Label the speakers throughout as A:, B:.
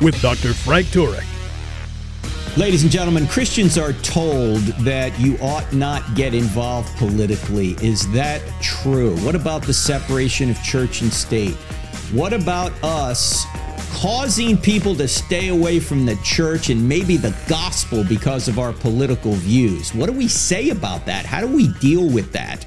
A: with Dr. Frank Turek.
B: Ladies and gentlemen, Christians are told that you ought not get involved politically. Is that true? What about the separation of church and state? What about us causing people to stay away from the church and maybe the gospel because of our political views? What do we say about that? How do we deal with that?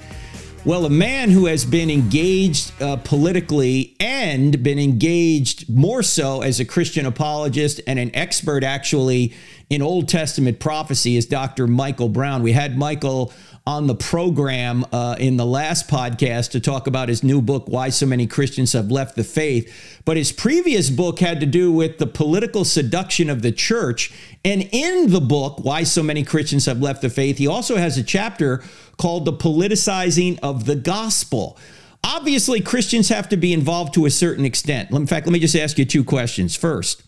B: Well, a man who has been engaged uh, politically and been engaged more so as a Christian apologist and an expert actually in Old Testament prophecy is Dr. Michael Brown. We had Michael on the program uh, in the last podcast to talk about his new book, Why So Many Christians Have Left the Faith. But his previous book had to do with the political seduction of the church. And in the book, Why So Many Christians Have Left the Faith, he also has a chapter called The Politicizing of the Gospel. Obviously, Christians have to be involved to a certain extent. In fact, let me just ask you two questions. First,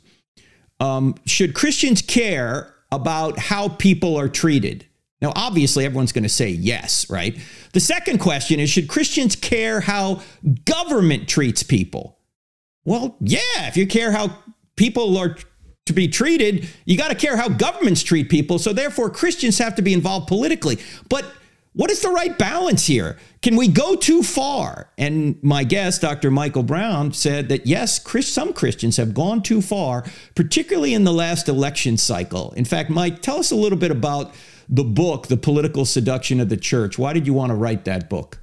B: um, should Christians care about how people are treated? Now, obviously, everyone's going to say yes, right? The second question is Should Christians care how government treats people? Well, yeah, if you care how people are to be treated, you got to care how governments treat people. So, therefore, Christians have to be involved politically. But what is the right balance here? Can we go too far? And my guest, Dr. Michael Brown, said that yes, some Christians have gone too far, particularly in the last election cycle. In fact, Mike, tell us a little bit about the book, The Political Seduction of the Church. Why did you want to write that book?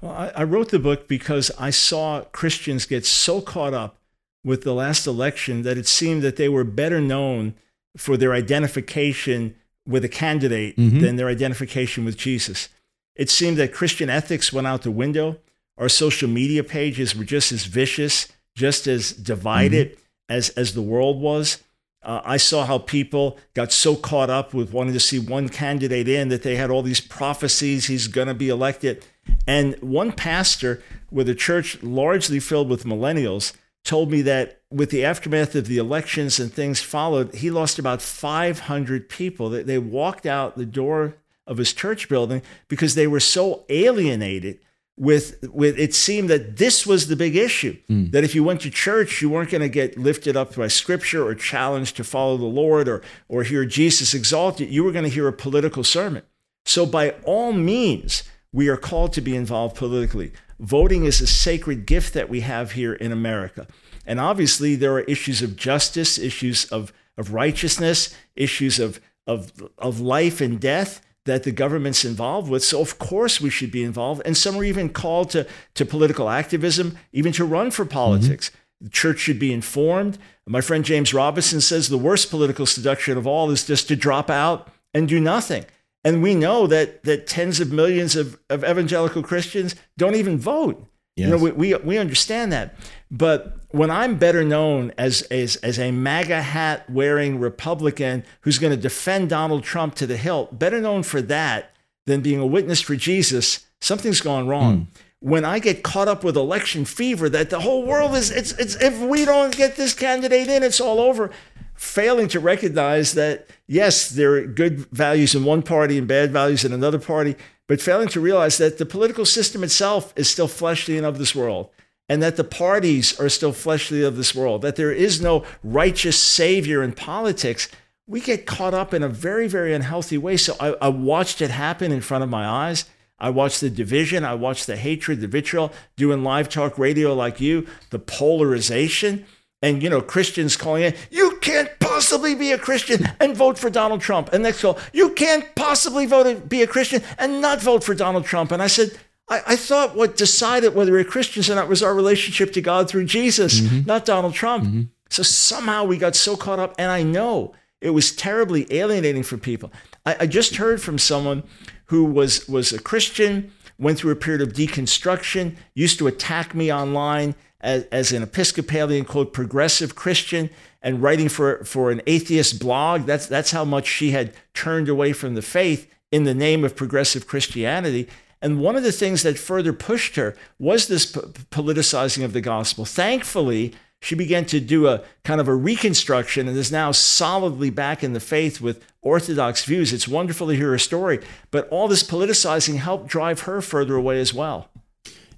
C: Well, I, I wrote the book because I saw Christians get so caught up with the last election that it seemed that they were better known for their identification with a candidate mm-hmm. than their identification with Jesus. It seemed that Christian ethics went out the window. Our social media pages were just as vicious, just as divided mm-hmm. as, as the world was. Uh, I saw how people got so caught up with wanting to see one candidate in that they had all these prophecies he's going to be elected. And one pastor with a church largely filled with millennials told me that with the aftermath of the elections and things followed, he lost about 500 people. They walked out the door of his church building because they were so alienated with with it seemed that this was the big issue mm. that if you went to church you weren't going to get lifted up by scripture or challenged to follow the lord or or hear jesus exalted you. Were going to hear a political sermon. So by all means we are called to be involved politically. Voting is a sacred gift that we have here in america. And obviously there are issues of justice issues of of righteousness issues of of of life and death that the government's involved with. So, of course, we should be involved. And some are even called to, to political activism, even to run for politics. Mm-hmm. The church should be informed. My friend James Robison says the worst political seduction of all is just to drop out and do nothing. And we know that, that tens of millions of, of evangelical Christians don't even vote. Yes. You know, we, we, we understand that. But when I'm better known as, as, as a MAGA hat wearing Republican who's going to defend Donald Trump to the hilt, better known for that than being a witness for Jesus, something's gone wrong. Mm. When I get caught up with election fever, that the whole world is, it's, it's, if we don't get this candidate in, it's all over. Failing to recognize that, yes, there are good values in one party and bad values in another party, but failing to realize that the political system itself is still fleshly and of this world, and that the parties are still fleshly of this world, that there is no righteous savior in politics, we get caught up in a very, very unhealthy way. So I, I watched it happen in front of my eyes. I watched the division, I watched the hatred, the vitriol, doing live talk radio like you, the polarization and you know Christians calling in, you can't possibly be a Christian and vote for Donald Trump. And next call, you can't possibly vote be a Christian and not vote for Donald Trump. And I said, I, I thought what decided whether we're Christians or not was our relationship to God through Jesus, mm-hmm. not Donald Trump. Mm-hmm. So somehow we got so caught up, and I know it was terribly alienating for people. I, I just heard from someone who was was a Christian went through a period of deconstruction, used to attack me online as, as an Episcopalian, quote, progressive Christian, and writing for, for an atheist blog. That's, that's how much she had turned away from the faith in the name of progressive Christianity. And one of the things that further pushed her was this p- politicizing of the gospel. Thankfully, she began to do a kind of a reconstruction and is now solidly back in the faith with orthodox views. It's wonderful to hear her story, but all this politicizing helped drive her further away as well.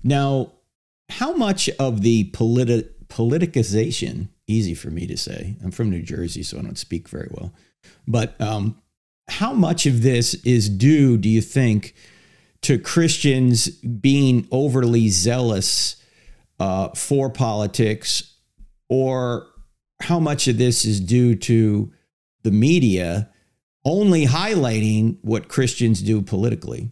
B: Now, how much of the politi- politicization, easy for me to say, I'm from New Jersey, so I don't speak very well, but um, how much of this is due, do you think, to Christians being overly zealous uh, for politics or how much of this is due to the media only highlighting what Christians do politically?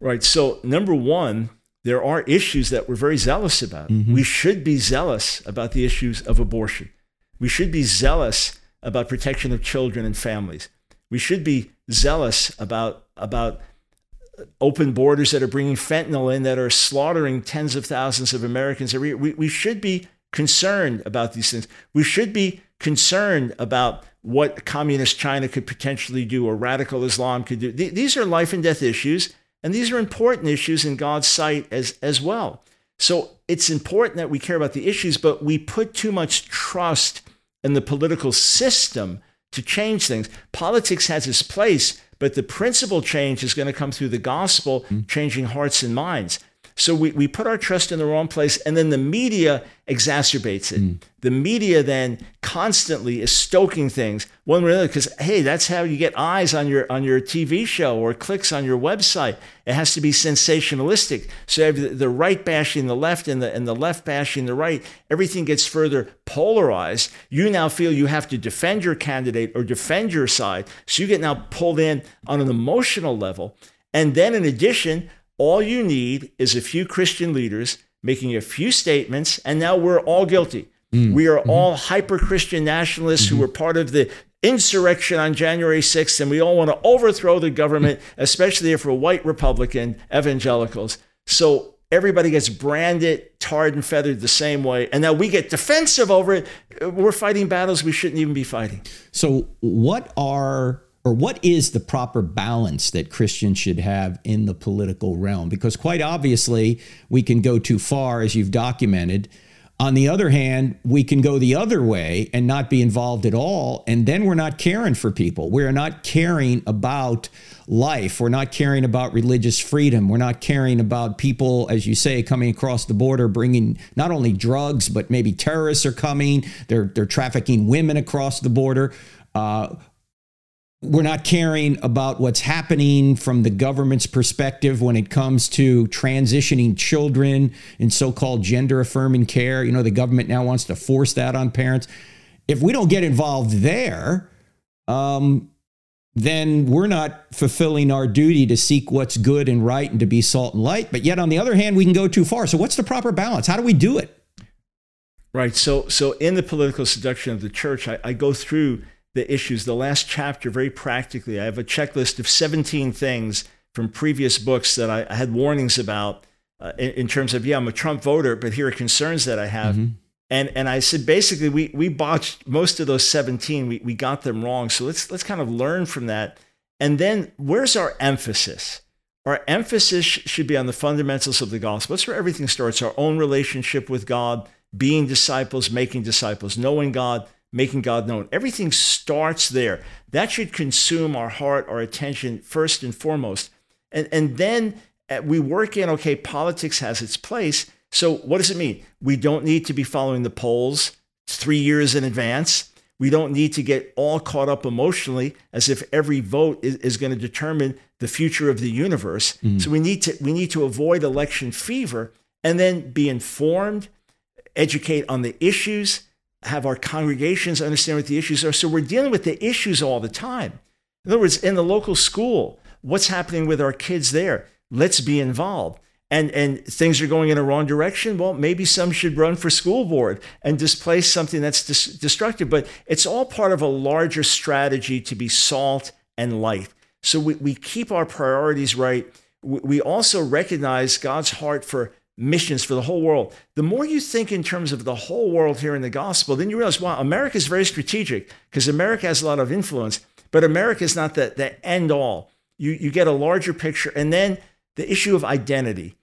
C: Right. So, number one, there are issues that we're very zealous about. Mm-hmm. We should be zealous about the issues of abortion. We should be zealous about protection of children and families. We should be zealous about, about open borders that are bringing fentanyl in that are slaughtering tens of thousands of Americans every year. We, we should be concerned about these things. We should be concerned about what communist China could potentially do or radical Islam could do. These are life and death issues, and these are important issues in God's sight as, as well. So it's important that we care about the issues, but we put too much trust in the political system to change things. Politics has its place, but the principal change is going to come through the gospel, mm. changing hearts and minds. So we, we put our trust in the wrong place, and then the media exacerbates it. Mm. The media then constantly is stoking things one way or another because hey, that's how you get eyes on your on your TV show or clicks on your website. It has to be sensationalistic. So the, the right bashing the left and the and the left bashing the right. Everything gets further polarized. You now feel you have to defend your candidate or defend your side. So you get now pulled in on an emotional level. And then in addition, all you need is a few Christian leaders making a few statements, and now we're all guilty. Mm. We are mm-hmm. all hyper Christian nationalists mm-hmm. who were part of the insurrection on January 6th, and we all want to overthrow the government, especially if we're white Republican evangelicals. So everybody gets branded, tarred, and feathered the same way. And now we get defensive over it. We're fighting battles we shouldn't even be fighting.
B: So, what are or what is the proper balance that Christians should have in the political realm? Because quite obviously, we can go too far, as you've documented. On the other hand, we can go the other way and not be involved at all. And then we're not caring for people. We're not caring about life. We're not caring about religious freedom. We're not caring about people, as you say, coming across the border, bringing not only drugs, but maybe terrorists are coming. They're, they're trafficking women across the border. Uh, we're not caring about what's happening from the government's perspective when it comes to transitioning children in so-called gender affirming care. You know the government now wants to force that on parents. If we don't get involved there um, then we're not fulfilling our duty to seek what's good and right and to be salt and light. But yet on the other hand we can go too far. So what's the proper balance? How do we do it?
C: Right. So so in the political seduction of the church i, I go through the issues. The last chapter, very practically, I have a checklist of 17 things from previous books that I, I had warnings about uh, in, in, terms of, yeah, I'm a Trump voter, but here are concerns that I have. Mm-hmm. And, and I said, basically, we, we botched most of those 17. We, we got them wrong. So let's, let's kind of learn from that. And then where's our emphasis? Our emphasis should be on the fundamentals of the gospel. That's where everything starts our own relationship with God, being disciples, making disciples, knowing God, making God known. Everything starts there. That should consume our heart, our attention first and foremost. And, and then uh, we work in, okay, politics has its place. So what does it mean? We don't need to be following the polls three years in advance. We don't need to get all caught up emotionally as if every vote is, is going to determine the future of the universe. Mm-hmm. So we need to we need to avoid election fever and then be informed, educate on the issues, have our congregations understand what the issues are. So we're dealing with the issues all the time. In other words, in the local school, what's happening with our kids there? Let's be involved. And, and things are going in a wrong direction. Well, maybe some should run for school board and displace something that's dis- destructive. But it's all part of a larger strategy to be salt and light. So we, we keep our priorities right. we also recognize God's heart for missions for the whole world. The more you think in terms of the whole world here in the gospel, then you realize, wow, America is very strategic because America has a lot of influence, but America is not the, the end all. You, you get a larger picture. And then the issue of identity.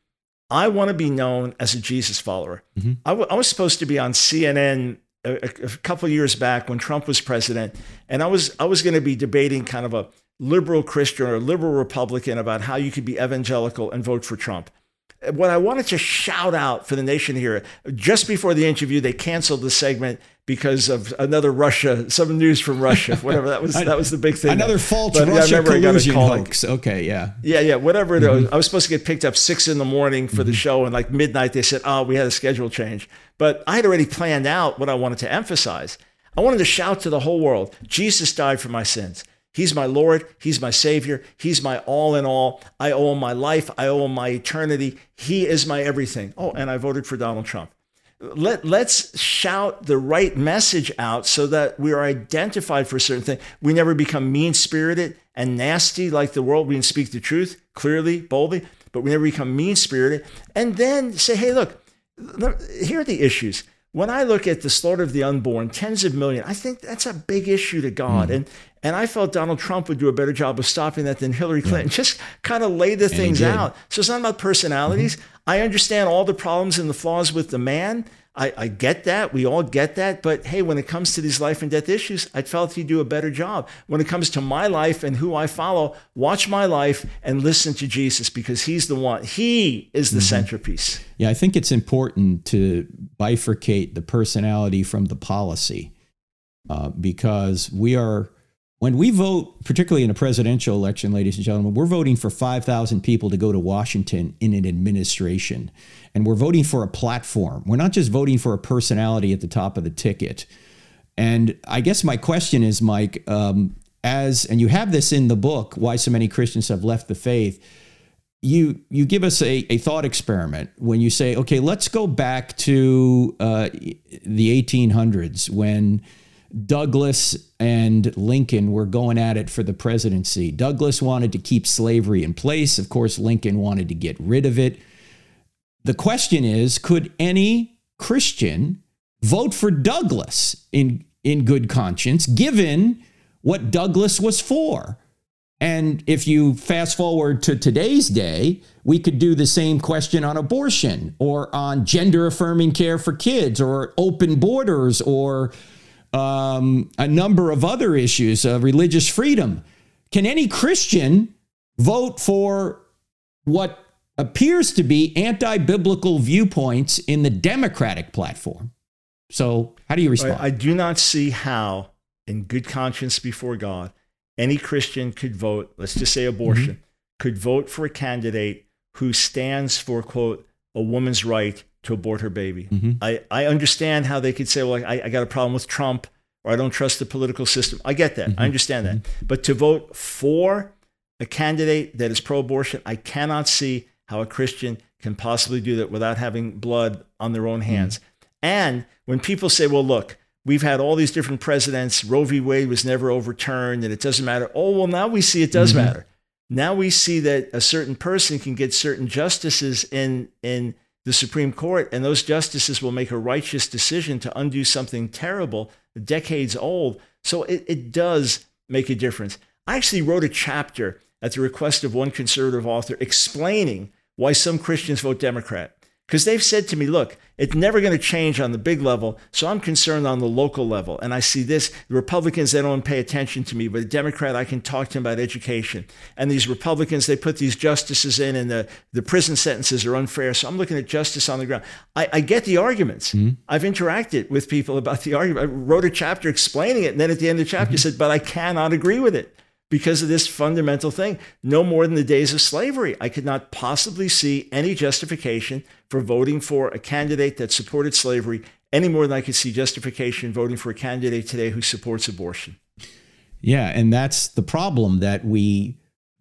C: I want to be known as a Jesus follower. Mm-hmm. I, w- I was supposed to be on CNN a, a couple years back when Trump was president, and I was I was going to be debating kind of a liberal Christian or liberal Republican about how you could be evangelical and vote for Trump what I wanted to shout out for the nation here, just before the interview, they canceled the segment because of another Russia, some news from Russia, whatever that was. that was the big thing.
B: Another false but, Russia yeah, collusion hoax. Okay, yeah,
C: yeah, yeah. Whatever it mm-hmm. was, I was supposed to get picked up six in the morning for mm-hmm. the show, and like midnight they said, "Oh, we had a schedule change." But I had already planned out what I wanted to emphasize. I wanted to shout to the whole world: Jesus died for my sins. He's my Lord. He's my Savior. He's my all in all. I owe him my life. I owe him my eternity. He is my everything. Oh, and I voted for Donald Trump. Let, let's shout the right message out so that we are identified for a certain thing. We never become mean spirited and nasty like the world. We can speak the truth clearly, boldly, but we never become mean spirited. And then say, hey, look, here are the issues when I look at the slaughter of the unborn, tens of millions, I think that's a big issue to God. Mm. And and I felt Donald Trump would do a better job of stopping that than Hillary Clinton. Yeah. Just kind of lay the and things out. So it's not about personalities. Mm-hmm. I understand all the problems and the flaws with the man. I, I, get that. We all get that. But hey, when it comes to these life and death issues, I felt he'd do a better job. When it comes to my life and who I follow, watch my life and listen to Jesus because he's the one. He is the mm-hmm. centerpiece.
B: Yeah, I think it's important to bifurcate the personality from the policy uh, because we are when we vote, particularly in a presidential election, ladies and gentlemen, we're voting for 5,000 people to go to Washington in an administration. And we're voting for a platform. We're not just voting for a personality at the top of the ticket. And I guess my question is, Mike, um, as, and you have this in the book, Why So Many Christians Have Left the Faith. You, you give us a, a thought experiment when you say, okay, let's go back to uh, the 1800s when Douglas and Lincoln were going at it for the presidency. Douglas wanted to keep slavery in place. Of course, Lincoln wanted to get rid of it. The question is could any Christian vote for Douglas in, in good conscience, given what Douglas was for? And if you fast forward to today's day, we could do the same question on abortion or on gender affirming care for kids or open borders or um, a number of other issues, uh, religious freedom. Can any Christian vote for what appears to be anti biblical viewpoints in the Democratic platform? So, how do you respond?
C: I do not see how, in good conscience before God, any Christian could vote, let's just say abortion, mm-hmm. could vote for a candidate who stands for, quote, a woman's right to abort her baby. Mm-hmm. I, I understand how they could say, well, I, I got a problem with Trump or I don't trust the political system. I get that. Mm-hmm. I understand that. Mm-hmm. But to vote for a candidate that is pro abortion, I cannot see how a Christian can possibly do that without having blood on their own mm-hmm. hands. And when people say, well, look, we've had all these different presidents, Roe v. Wade was never overturned, and it doesn't matter. Oh, well, now we see it does mm-hmm. matter. Now we see that a certain person can get certain justices in, in the Supreme Court, and those justices will make a righteous decision to undo something terrible, decades old. So it, it does make a difference. I actually wrote a chapter at the request of one conservative author explaining why some Christians vote Democrat because they've said to me, look, it's never going to change on the big level. So I'm concerned on the local level. And I see this the Republicans, they don't pay attention to me, but a Democrat, I can talk to him about education. And these Republicans, they put these justices in, and the, the prison sentences are unfair. So I'm looking at justice on the ground. I, I get the arguments. Mm-hmm. I've interacted with people about the argument. I wrote a chapter explaining it. And then at the end of the chapter, mm-hmm. said, but I cannot agree with it because of this fundamental thing. No more than the days of slavery. I could not possibly see any justification for voting for a candidate that supported slavery any more than I could see justification voting for a candidate today who supports abortion.
B: Yeah, and that's the problem that we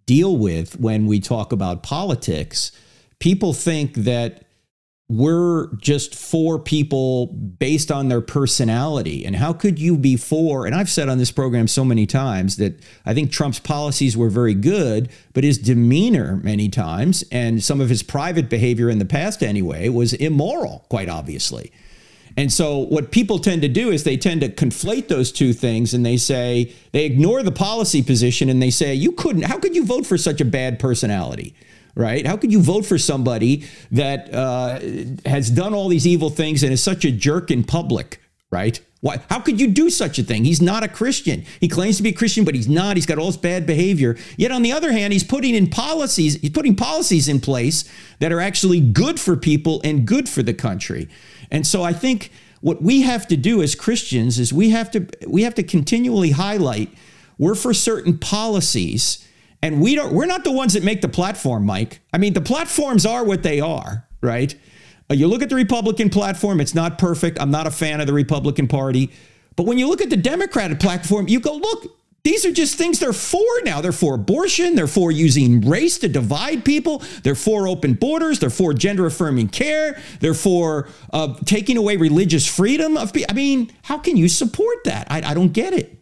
B: deal with when we talk about politics. People think that we're just for people based on their personality. And how could you be for? And I've said on this program so many times that I think Trump's policies were very good, but his demeanor many times and some of his private behavior in the past anyway was immoral, quite obviously. And so, what people tend to do is they tend to conflate those two things and they say, they ignore the policy position and they say, you couldn't, how could you vote for such a bad personality? Right? How could you vote for somebody that uh, has done all these evil things and is such a jerk in public, right? Why, how could you do such a thing? He's not a Christian. He claims to be a Christian, but he's not. He's got all this bad behavior. Yet on the other hand, he's putting in policies, he's putting policies in place that are actually good for people and good for the country. And so I think what we have to do as Christians is we have to we have to continually highlight we're for certain policies and we don't we're not the ones that make the platform mike i mean the platforms are what they are right uh, you look at the republican platform it's not perfect i'm not a fan of the republican party but when you look at the democratic platform you go look these are just things they're for now. They're for abortion. They're for using race to divide people. They're for open borders. They're for gender affirming care. They're for uh, taking away religious freedom of people. I mean, how can you support that? I, I don't get it.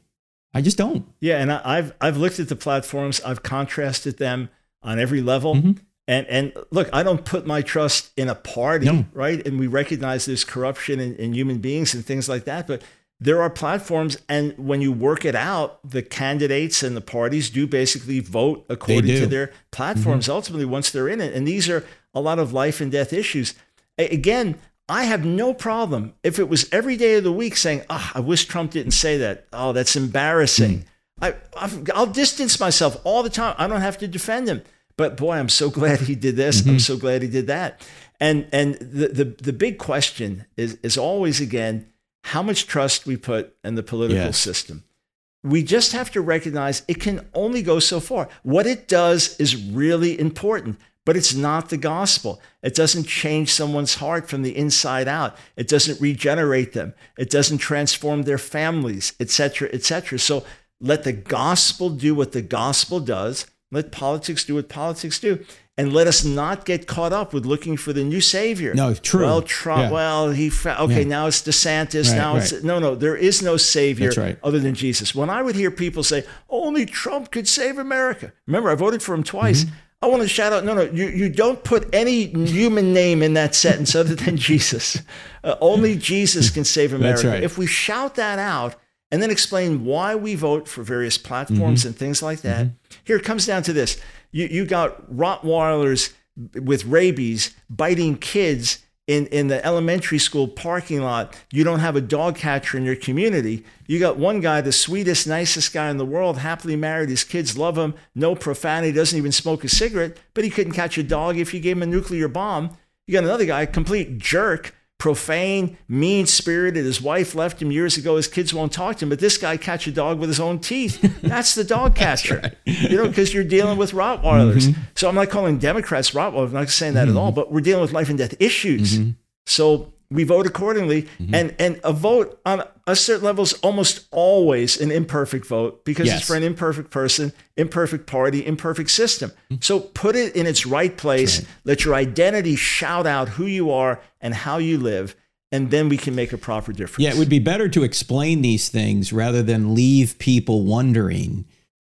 B: I just don't.
C: Yeah, and I, have I've looked at the platforms. I've contrasted them on every level. Mm-hmm. And and look, I don't put my trust in a party, no. right? And we recognize there's corruption in, in human beings and things like that. But there are platforms, and when you work it out, the candidates and the parties do basically vote according to their platforms. Mm-hmm. Ultimately, once they're in it, and these are a lot of life and death issues. Again, I have no problem if it was every day of the week saying, oh, I wish Trump didn't say that. Oh, that's embarrassing. Mm. I, will distance myself all the time. I don't have to defend him. But boy, I'm so glad he did this. Mm-hmm. I'm so glad he did that. And and the, the, the big question is, is always again, how much trust we put in the political yes. system. We just have to recognize it can only go so far. What it does is really important but it's not the gospel. It doesn't change someone's heart from the inside out. It doesn't regenerate them. It doesn't transform their families, etc., etc. So let the gospel do what the gospel does. Let politics do what politics do. And let us not get caught up with looking for the new savior.
B: No, it's true.
C: Well, Trump. Yeah. Well, he. okay, yeah. now it's DeSantis. Right, now right. it's no, no. There is no savior right. other than Jesus. When I would hear people say, "Only Trump could save America," remember I voted for him twice. Mm-hmm. I want to shout out no, no, you, you don't put any human name in that sentence other than Jesus. Uh, only Jesus can save America.
B: Right.
C: If we shout that out and then explain why we vote for various platforms mm-hmm. and things like that, mm-hmm. here it comes down to this. You, you got Rottweilers with rabies biting kids in, in the elementary school parking lot, you don't have a dog catcher in your community. You got one guy, the sweetest, nicest guy in the world, happily married. His kids love him, no profanity, doesn't even smoke a cigarette, but he couldn't catch a dog if you gave him a nuclear bomb. You got another guy, complete jerk, profane, mean spirited. His wife left him years ago. His kids won't talk to him, but this guy catch a dog with his own teeth. That's the dog catcher, right. you know, because you're dealing with Rottweilers. Mm-hmm. So I'm not calling Democrats Rottweilers. I'm not saying that mm-hmm. at all, but we're dealing with life and death issues. Mm-hmm. So we vote accordingly, mm-hmm. and and a vote on a certain level is almost always an imperfect vote because yes. it's for an imperfect person, imperfect party, imperfect system. Mm-hmm. So put it in its right place. Right. Let your identity shout out who you are and how you live, and then we can make a proper difference.
B: Yeah, it would be better to explain these things rather than leave people wondering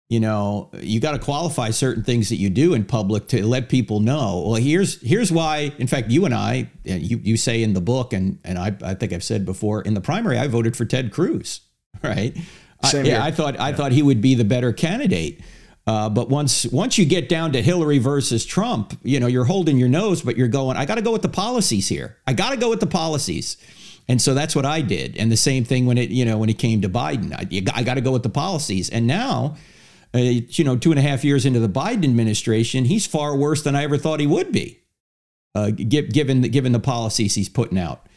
B: you know you got to qualify certain things that you do in public to let people know well here's here's why in fact you and i you, you say in the book and and I, I think i've said before in the primary i voted for ted cruz right
C: Same
B: I,
C: yeah
B: i thought i thought he would be the better candidate uh, but once once you get down to Hillary versus Trump, you know you're holding your nose, but you're going. I got to go with the policies here. I got to go with the policies, and so that's what I did. And the same thing when it you know when it came to Biden, I, I got to go with the policies. And now uh, you know, two and a half years into the Biden administration, he's far worse than I ever thought he would be, uh, given given the policies he's putting out.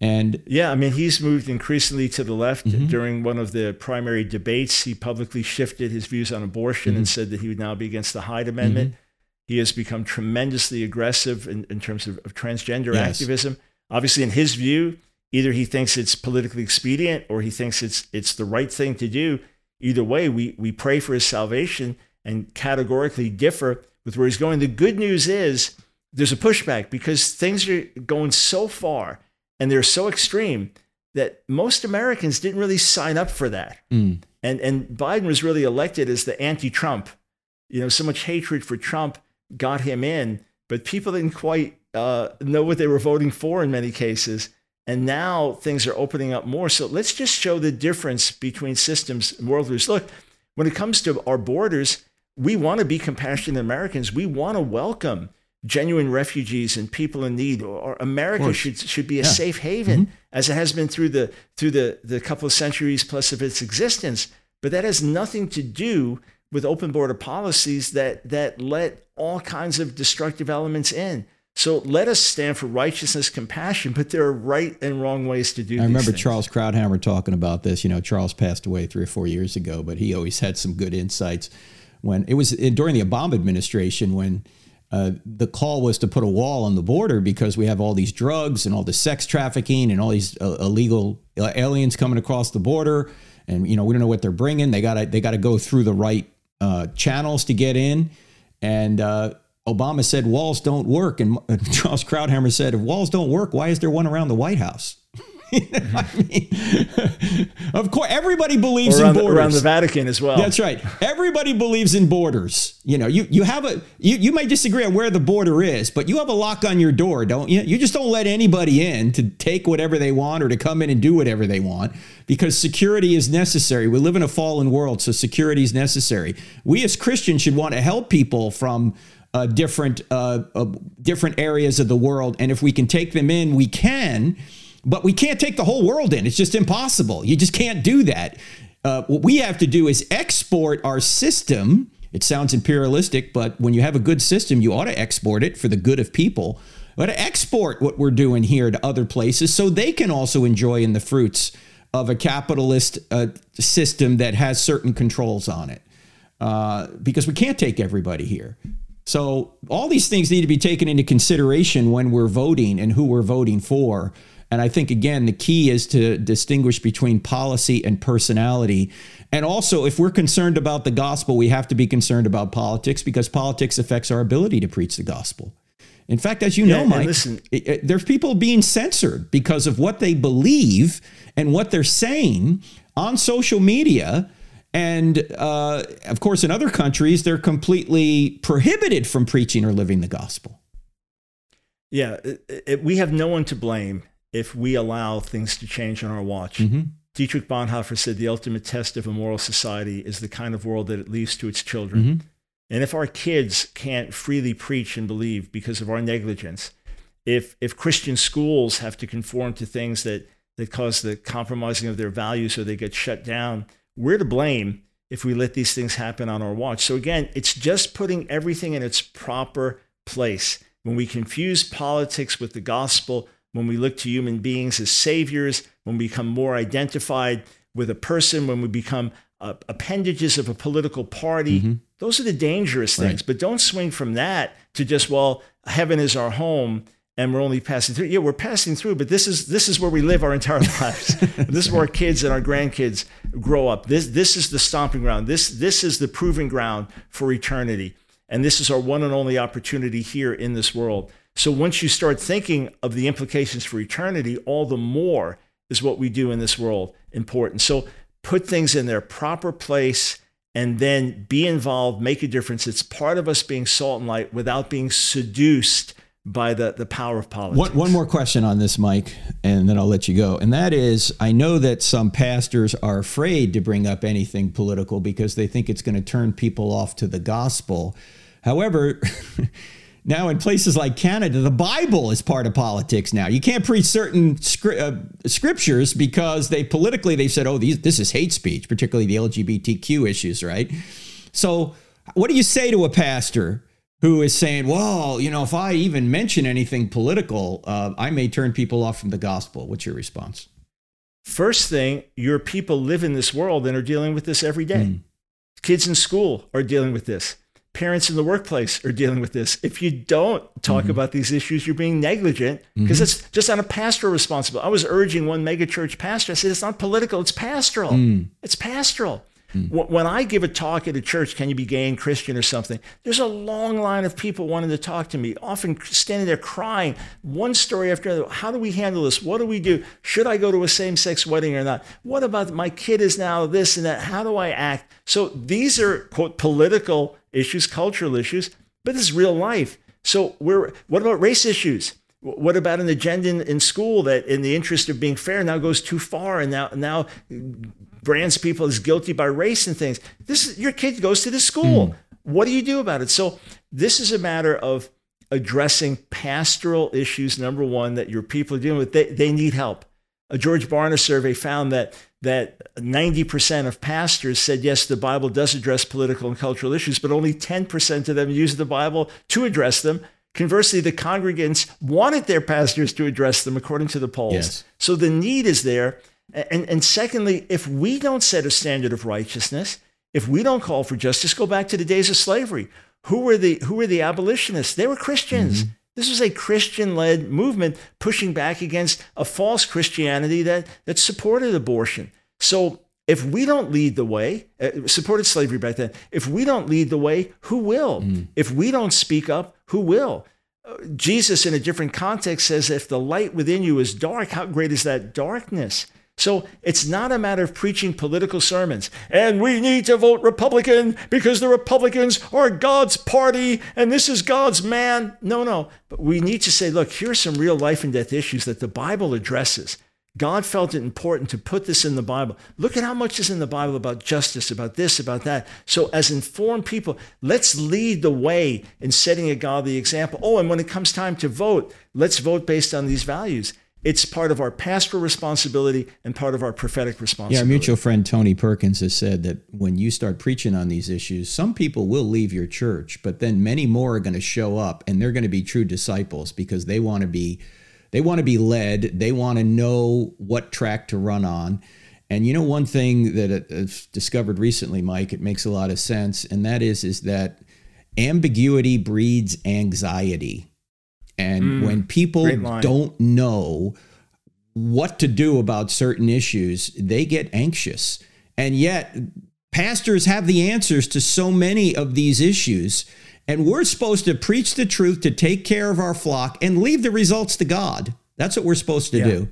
B: And
C: yeah, I mean, he's moved increasingly to the left. Mm-hmm. During one of the primary debates, he publicly shifted his views on abortion mm-hmm. and said that he would now be against the Hyde Amendment. Mm-hmm. He has become tremendously aggressive in, in terms of, of transgender yes. activism. Obviously, in his view, either he thinks it's politically expedient or he thinks it's it's the right thing to do Either way, we, we pray for his salvation and categorically differ with where he's going. The good news is there's a pushback because things are going so far and they're so extreme that most Americans didn't really sign up for that.
B: Mm.
C: And and Biden was really elected as the anti-Trump. You know, so much hatred for Trump got him in, but people didn't quite uh, know what they were voting for in many cases. And now things are opening up more. So let's just show the difference between systems and worldviews. Look, when it comes to our borders, we want to be compassionate Americans. We want to welcome genuine refugees and people in need. Or America should should be a
B: Yeah.
C: safe haven, mm-hmm. as it has been through the through the, the couple of centuries plus of its existence. But that has nothing to do with open border policies that that let all kinds of destructive elements in. So let us stand for righteousness, compassion, but there are right and wrong ways to do.
B: I remember
C: things.
B: Charles Krauthammer talking about this. You know, Charles passed away three or four years ago, but he always had some good insights. When it was during the Obama administration, when uh, the call was to put a wall on the border because we have all these drugs and all the sex trafficking and all these uh, illegal uh, aliens coming across the border, and you know we don't know what they're bringing. They got to they got to go through the right uh, channels to get in, and uh, Obama said walls don't work, and Charles Krauthammer said if walls don't work, why is there one around the White House? I mm-hmm. mean, of course, everybody believes in
C: the,
B: borders.
C: around the Vatican as well.
B: That's right. Everybody believes in borders. You know, you you have a you, you may disagree on where the border is, but you have a lock on your door, don't you? You just don't let anybody in to take whatever they want or to come in and do whatever they want because security is necessary. We live in a fallen world, so security is necessary. We as Christians should want to help people from uh, different uh, uh, different areas of the world, and if we can take them in, we can. But we can't take the whole world in. It's just impossible. You just can't do that. Uh, what we have to do is export our system. It sounds imperialistic, but when you have a good system, you ought to export it for the good of people. But export what we're doing here to other places so they can also enjoy in the fruits of a capitalist uh, system that has certain controls on it. Uh, because we can't take everybody here. So all these things need to be taken into consideration when we're voting and who we're voting for. And I think again the key is to distinguish between policy and personality. And also if we're concerned about the gospel, we have to be concerned about politics because politics affects our ability to preach the gospel. In fact, as you
C: Yeah,
B: know, Mike,
C: listen-
B: it- it- there's people being censored because of what they believe and what they're saying on social media. And uh, of course, in other countries, they're completely prohibited from preaching or living the gospel.
C: Yeah, it, it, we have no one to blame if we allow things to change on our watch. Dietrich Bonhoeffer said the ultimate test of a moral society is the kind of world that it leaves to its children. And if our kids can't freely preach and believe because of our negligence, if if Christian schools have to conform to things that that cause the compromising of their values or they get shut down, we're to blame if we let these things happen on our watch. So again, it's just putting everything in its proper place. When we confuse politics with the gospel, when we look to human beings as saviors, when we become more identified with a person, when we become uh, appendages of a political party, those are the dangerous things. But don't swing from that to just, well, heaven is our home and we're only passing through. Yeah, we're passing through, but this is this is where we live our entire lives. this is where our kids and our grandkids grow up. This this is the stomping ground. This this is the proving ground for eternity. And this is our one and only opportunity here in this world. So once you start thinking of the implications for eternity, all the more is what we do in this world important. So put things in their proper place and then be involved, make a difference. It's part of us being salt and light without being seduced by the, the power of politics.
B: One, one more question on this, Mike, and then I'll let you go. And that is I know that some pastors are afraid to bring up anything political because they think it's going to turn people off to the gospel. However, now in places like Canada, the Bible is part of politics now. You can't preach certain scri- uh, scriptures because they politically they said, "Oh, these, this is hate speech," particularly the LGBTQ issues, right? So, what do you say to a pastor who is saying, well, you know, if I even mention anything political, uh, I may turn people off from the gospel? What's your response?
C: First thing, your people live in this world and are dealing with this every day. Hmm. Kids in school are dealing with this. Parents in the workplace are dealing with this. If you don't talk mm-hmm. about these issues, you're being negligent because it's mm-hmm. just on a pastoral responsibility. I was urging one megachurch pastor. I said, it's not political, it's pastoral. Hmm. It's pastoral. Mm. When I give a talk at a church, can you be gay and Christian or something? There's a long line of people wanting to talk to me, often standing there crying, one story after another. How do we handle this? What do we do? Should I go to a same sex wedding or not? What about my kid is now this and that? How do I act? So these are, quote, political issues, cultural issues, but this is real life. So we're, what about race issues? What about an agenda in, in, school that, in the interest of being fair, now goes too far and now now brands people as guilty by race and things? This is, your kid goes to this school. Mm. What do you do about it? So this is a matter of addressing pastoral issues. Number one, that your people are dealing with. They, they need help. A George Barna survey found that that 90% of pastors said yes, the Bible does address political and cultural issues, but only 10% of them use the Bible to address them. Conversely, the congregants wanted their pastors to address them according to the polls. Yes. So the need is there. And, and secondly, if we don't set a standard of righteousness, if we don't call for justice, go back to the days of slavery. Who were the, who were the abolitionists? They were Christians. Mm-hmm. This was a Christian led movement pushing back against a false Christianity that, that supported abortion. So if we don't lead the way, uh, supported slavery back then, if we don't lead the way, who will? Mm. If we don't speak up, who will? Uh, Jesus, in a different context, says, If the light within you is dark, how great is that darkness? So it's not a matter of preaching political sermons. And we need to vote Republican because the Republicans are God's party and this is God's man. No, no. But we need to say, look, here's some real life and death issues that the Bible addresses. God felt it important to put this in the Bible. Look at how much is in the Bible about justice, about this, about that. So, as informed people, let's lead the way in setting a godly example. Oh, and when it comes time to vote, let's vote based on these values. It's part of our pastoral responsibility and part of our prophetic responsibility.
B: Yeah, our mutual friend Tony Perkins has said that when you start preaching on these issues, some people will leave your church, but then many more are going to show up and they're going to be true disciples because they want to be they want to be led. They want to know what track to run on. And you know one thing that uh, I've discovered recently, Mike, it makes a lot of sense, and that is is that ambiguity breeds anxiety. And mm, when people don't know what to do about certain issues, they get anxious. And yet, pastors have the answers to so many of these issues. And we're supposed to preach the truth, to take care of our flock, and leave the results to God. That's what we're supposed to yeah. do.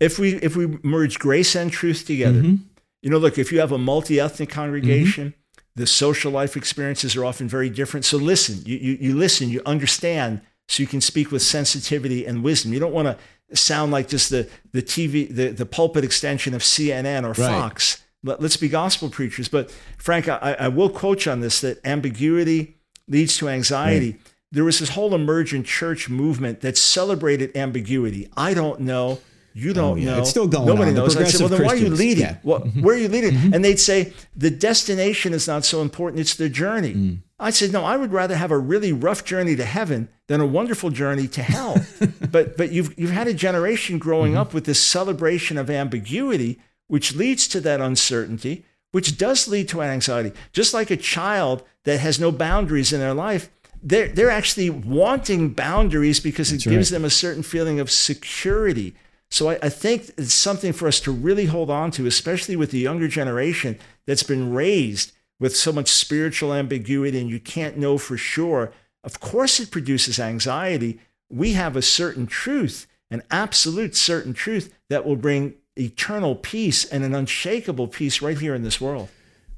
C: If we if we merge grace and truth together, mm-hmm. you know, look, if you have a multi-ethnic congregation, mm-hmm. the social life experiences are often very different. So listen, you, you you listen, you understand, so you can speak with sensitivity and wisdom. You don't want to sound like just the the TV the, the pulpit extension of CNN or right. Fox. Let, us be gospel preachers. But Frank, I, I will quote you on this that ambiguity leads to anxiety. Right. There was this whole emergent church movement that celebrated ambiguity. I don't know. You don't oh, yeah. know.
B: It's still going
C: Nobody
B: on.
C: knows.
B: I'd
C: say, well, then why are you leading? Yeah. Well, where are you leading? Mm-hmm. And they'd say, the destination is not so important, it's the journey. Mm. I said, no, I would rather have a really rough journey to heaven than a wonderful journey to hell. but but you've you've had a generation growing mm-hmm. up with this celebration of ambiguity, which leads to that uncertainty, which does lead to anxiety. Just like a child that has no boundaries in their life, they're, they're actually wanting boundaries because it gives right. them a certain feeling of security. So I, I, think it's something for us to really hold on to, especially with the younger generation that's been raised with so much spiritual ambiguity and you can't know for sure. Of course, it produces anxiety. We have a certain truth, an absolute certain truth that will bring eternal peace and an unshakable peace right here in this world.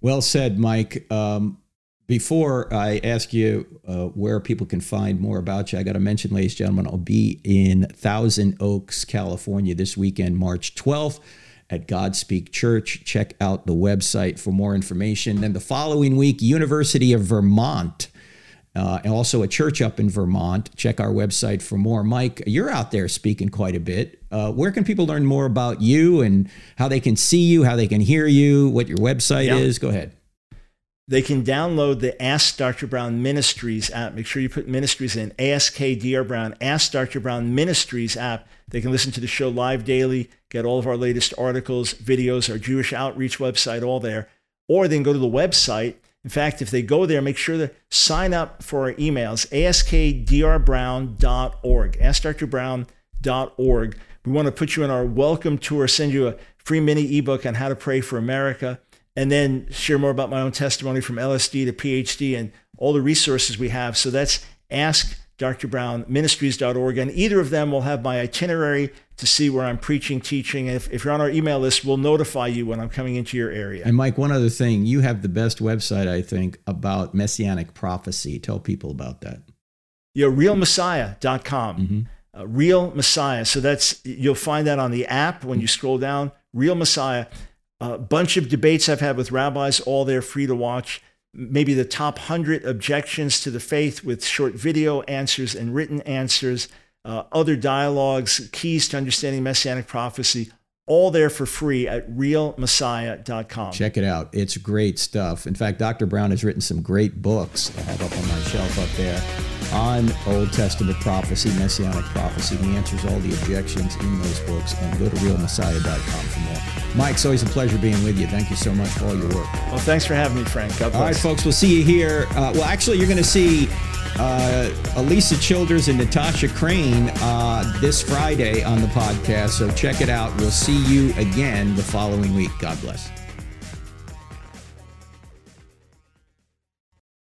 B: Well said, Mike. Um, before I ask you uh, where people can find more about you, I got to mention, ladies and gentlemen, I'll be in Thousand Oaks, California this weekend, March 12th at Godspeak Church. Check out the website for more information. Then the following week, University of Vermont. Uh, and also a church up in Vermont. Check our website for more. Mike, you're out there speaking quite a bit. Uh, where can people learn more about you and how they can see you, how they can hear you, what your website is? Go ahead
C: they can download the Ask Dr. Brown Ministries app. Make sure you put ministries in Ask ASKDR Brown, Ask Dr. Brown Ministries app. They can listen to the show live daily, get all of our latest articles, videos, our Jewish outreach website, all there. Or they can go to the website. In fact, if they go there, make sure to sign up for our emails, askdrbrown.org, askdrbrown.org. We want to put you in our welcome tour, send you a free mini ebook on how to pray for America and then share more about my own testimony from LSD to PhD and all the resources we have. So that's Ask Dr. Brown Ministries.org. And either of them will have my itinerary to see where I'm preaching, teaching. If, if you're on our email list, we'll notify you when I'm coming into your area.
B: And Mike, one other thing, you have the best website, I think, about messianic prophecy. Tell people about that.
C: Yeah, realmessiah.com. Mm-hmm. Uh, Real Messiah. So that's you'll find that on the app when you scroll down. Real Messiah. A bunch of debates I've had with rabbis, all there free to watch. Maybe the top 100 objections to the faith with short video answers and written answers, uh, other dialogues, keys to understanding messianic prophecy, all there for free at realmessiah.com.
B: Check it out. It's great stuff. In fact, Dr. Brown has written some great books I have up on my shelf up there on Old Testament prophecy, messianic prophecy. He answers all the objections in those books. And go to realmessiah.com for more. Mike, it's always a pleasure being with you. Thank you so much for all your work.
C: Well, thanks for having me, Frank.
B: All right, folks, we'll see you here. Uh, well, actually, you're going to see uh, Alisa Childers and Natasha Crain uh, this Friday on the podcast. So check it out. We'll see you again the following week. God bless.